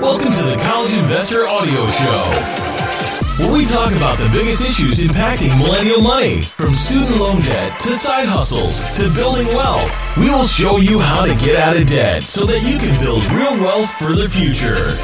Welcome to the College Investor Audio Show, where we talk about the biggest issues impacting millennial money, from student loan debt to side hustles to building wealth. We will show you how to get out of debt so that you can build real wealth for the future.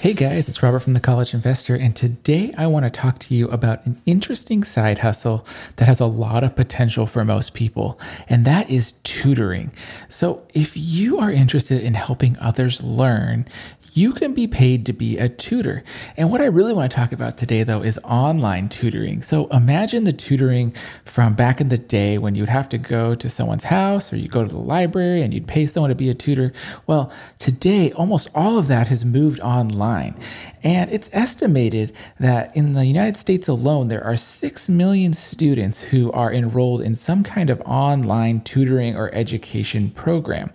Hey guys, it's Robert from The College Investor, and today I want to talk to you about an interesting side hustle that has a lot of potential for most people, and that is tutoring. So, if you are interested in helping others learn, you can be paid to be a tutor. And what I really want to talk about today, though, is online tutoring. So imagine the tutoring from back in the day when you'd have to go to someone's house or you go to the library and you'd pay someone to be a tutor. Well, today, almost all of that has moved online. And it's estimated that in the United States alone, there are 6 million students who are enrolled in some kind of online tutoring or education program.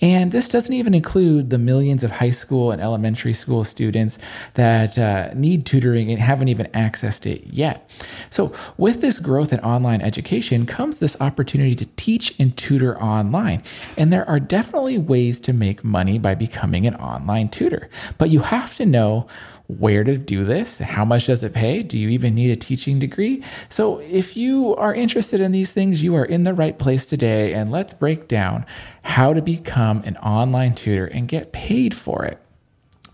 And this doesn't even include the millions of high school and elementary school students that uh, need tutoring and haven't even accessed it yet. So, with this growth in online education comes this opportunity to teach and tutor online. And there are definitely ways to make money by becoming an online tutor, but you have to know where to do this, how much does it pay, do you even need a teaching degree? So, if you are interested in these things, you are in the right place today, and let's break down how to become an online tutor and get paid for it.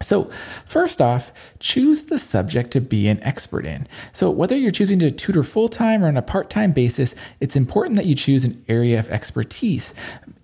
So, first off, choose the subject to be an expert in. So, whether you're choosing to tutor full time or on a part time basis, it's important that you choose an area of expertise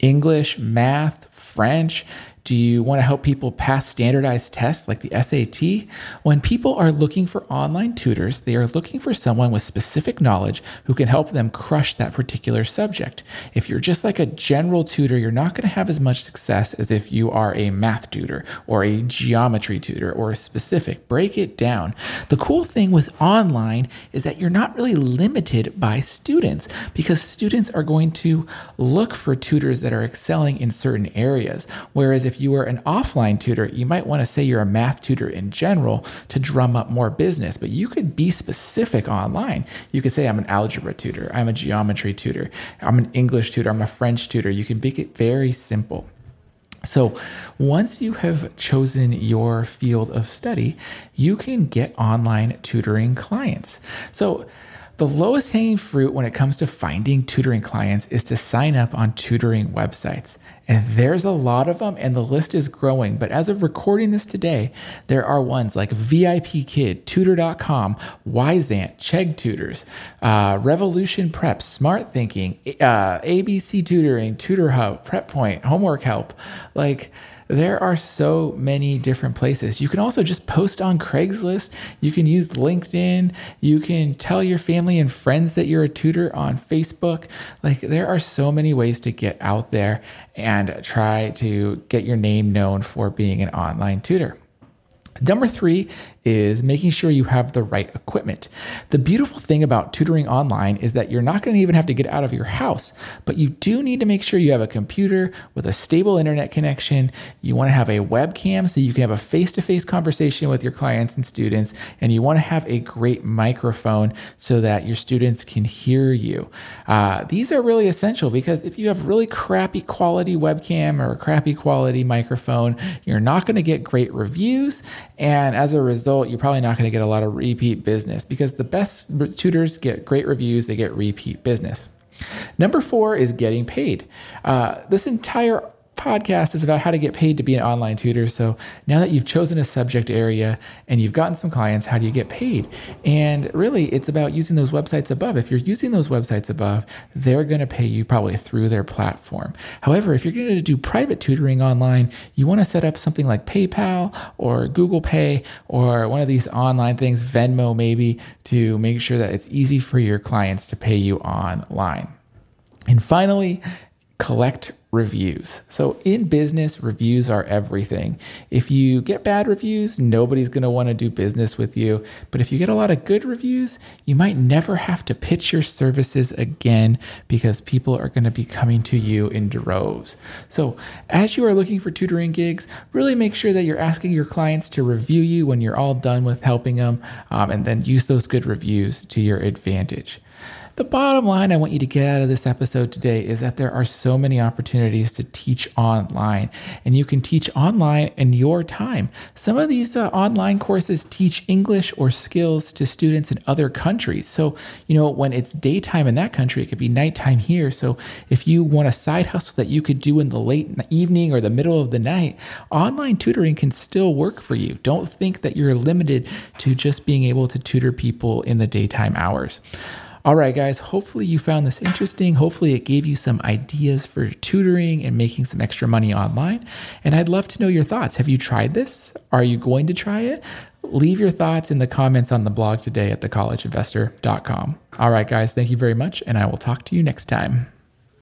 English, math, French. Do you want to help people pass standardized tests like the SAT? When people are looking for online tutors, they are looking for someone with specific knowledge who can help them crush that particular subject. If you're just like a general tutor, you're not going to have as much success as if you are a math tutor or a geometry tutor or a specific. Break it down. The cool thing with online is that you're not really limited by students because students are going to look for tutors that are excelling in certain areas. Whereas if if you were an offline tutor, you might want to say you're a math tutor in general to drum up more business, but you could be specific online. You could say, I'm an algebra tutor, I'm a geometry tutor, I'm an English tutor, I'm a French tutor. You can make it very simple. So, once you have chosen your field of study, you can get online tutoring clients. So, the lowest hanging fruit when it comes to finding tutoring clients is to sign up on tutoring websites. And there's a lot of them, and the list is growing. But as of recording this today, there are ones like VIP Kid, Tutor.com, Wyzant, Chegg Tutors, uh, Revolution Prep, Smarthinking, uh, ABC Tutoring, Tutor Hub, Prep Point, Homework Help. Like, there are so many different places. You can also just post on Craigslist. You can use LinkedIn. You can tell your family and friends that you're a tutor on Facebook. Like, there are so many ways to get out there and try to get your name known for being an online tutor. Number three is making sure you have the right equipment. The beautiful thing about tutoring online is that you're not going to even have to get out of your house, but you do need to make sure you have a computer with a stable internet connection. You want to have a webcam so you can have a face to face conversation with your clients and students, and you want to have a great microphone so that your students can hear you. Uh, these are really essential because if you have really crappy quality webcam or a crappy quality microphone, you're not going to get great reviews and as a result, you're probably not going to get a lot of repeat business because the best tutors get great reviews, they get repeat business. Number four is getting paid. Uh, this entire podcast is about how to get paid to be an online tutor. So now that you've chosen a subject area and you've gotten some clients, how do you get paid? And really, it's about using those websites above. If you're using those websites above, they're going to pay you probably through their platform. However, if you're going to do private tutoring online, you want to set up something like PayPal or Google Pay or one of these online things, Venmo maybe, to make sure that it's easy for your clients to pay you online. And finally, collect reviews. So, in business, reviews are everything. If you get bad reviews, nobody's going to want to do business with you. But if you get a lot of good reviews, you might never have to pitch your services again because people are going to be coming to you in droves. So, as you are looking for tutoring gigs, really make sure that you're asking your clients to review you when you're all done with helping them um, and then use those good reviews to your advantage. The bottom line I want you to get out of this episode today is that there are so many opportunities to teach online, and you can teach online in your time. Some of these uh, online courses teach English or skills to students in other countries. So, you know, when it's daytime in that country, it could be nighttime here. So, if you want a side hustle that you could do in the late evening or the middle of the night, online tutoring can still work for you. Don't think that you're limited to just being able to tutor people in the daytime hours. All right, guys, hopefully you found this interesting. Hopefully it gave you some ideas for tutoring and making some extra money online. And I'd love to know your thoughts. Have you tried this? Are you going to try it? Leave your thoughts in the comments on the blog today at thecollegeinvestor.com. All right, guys, thank you very much, and I will talk to you next time.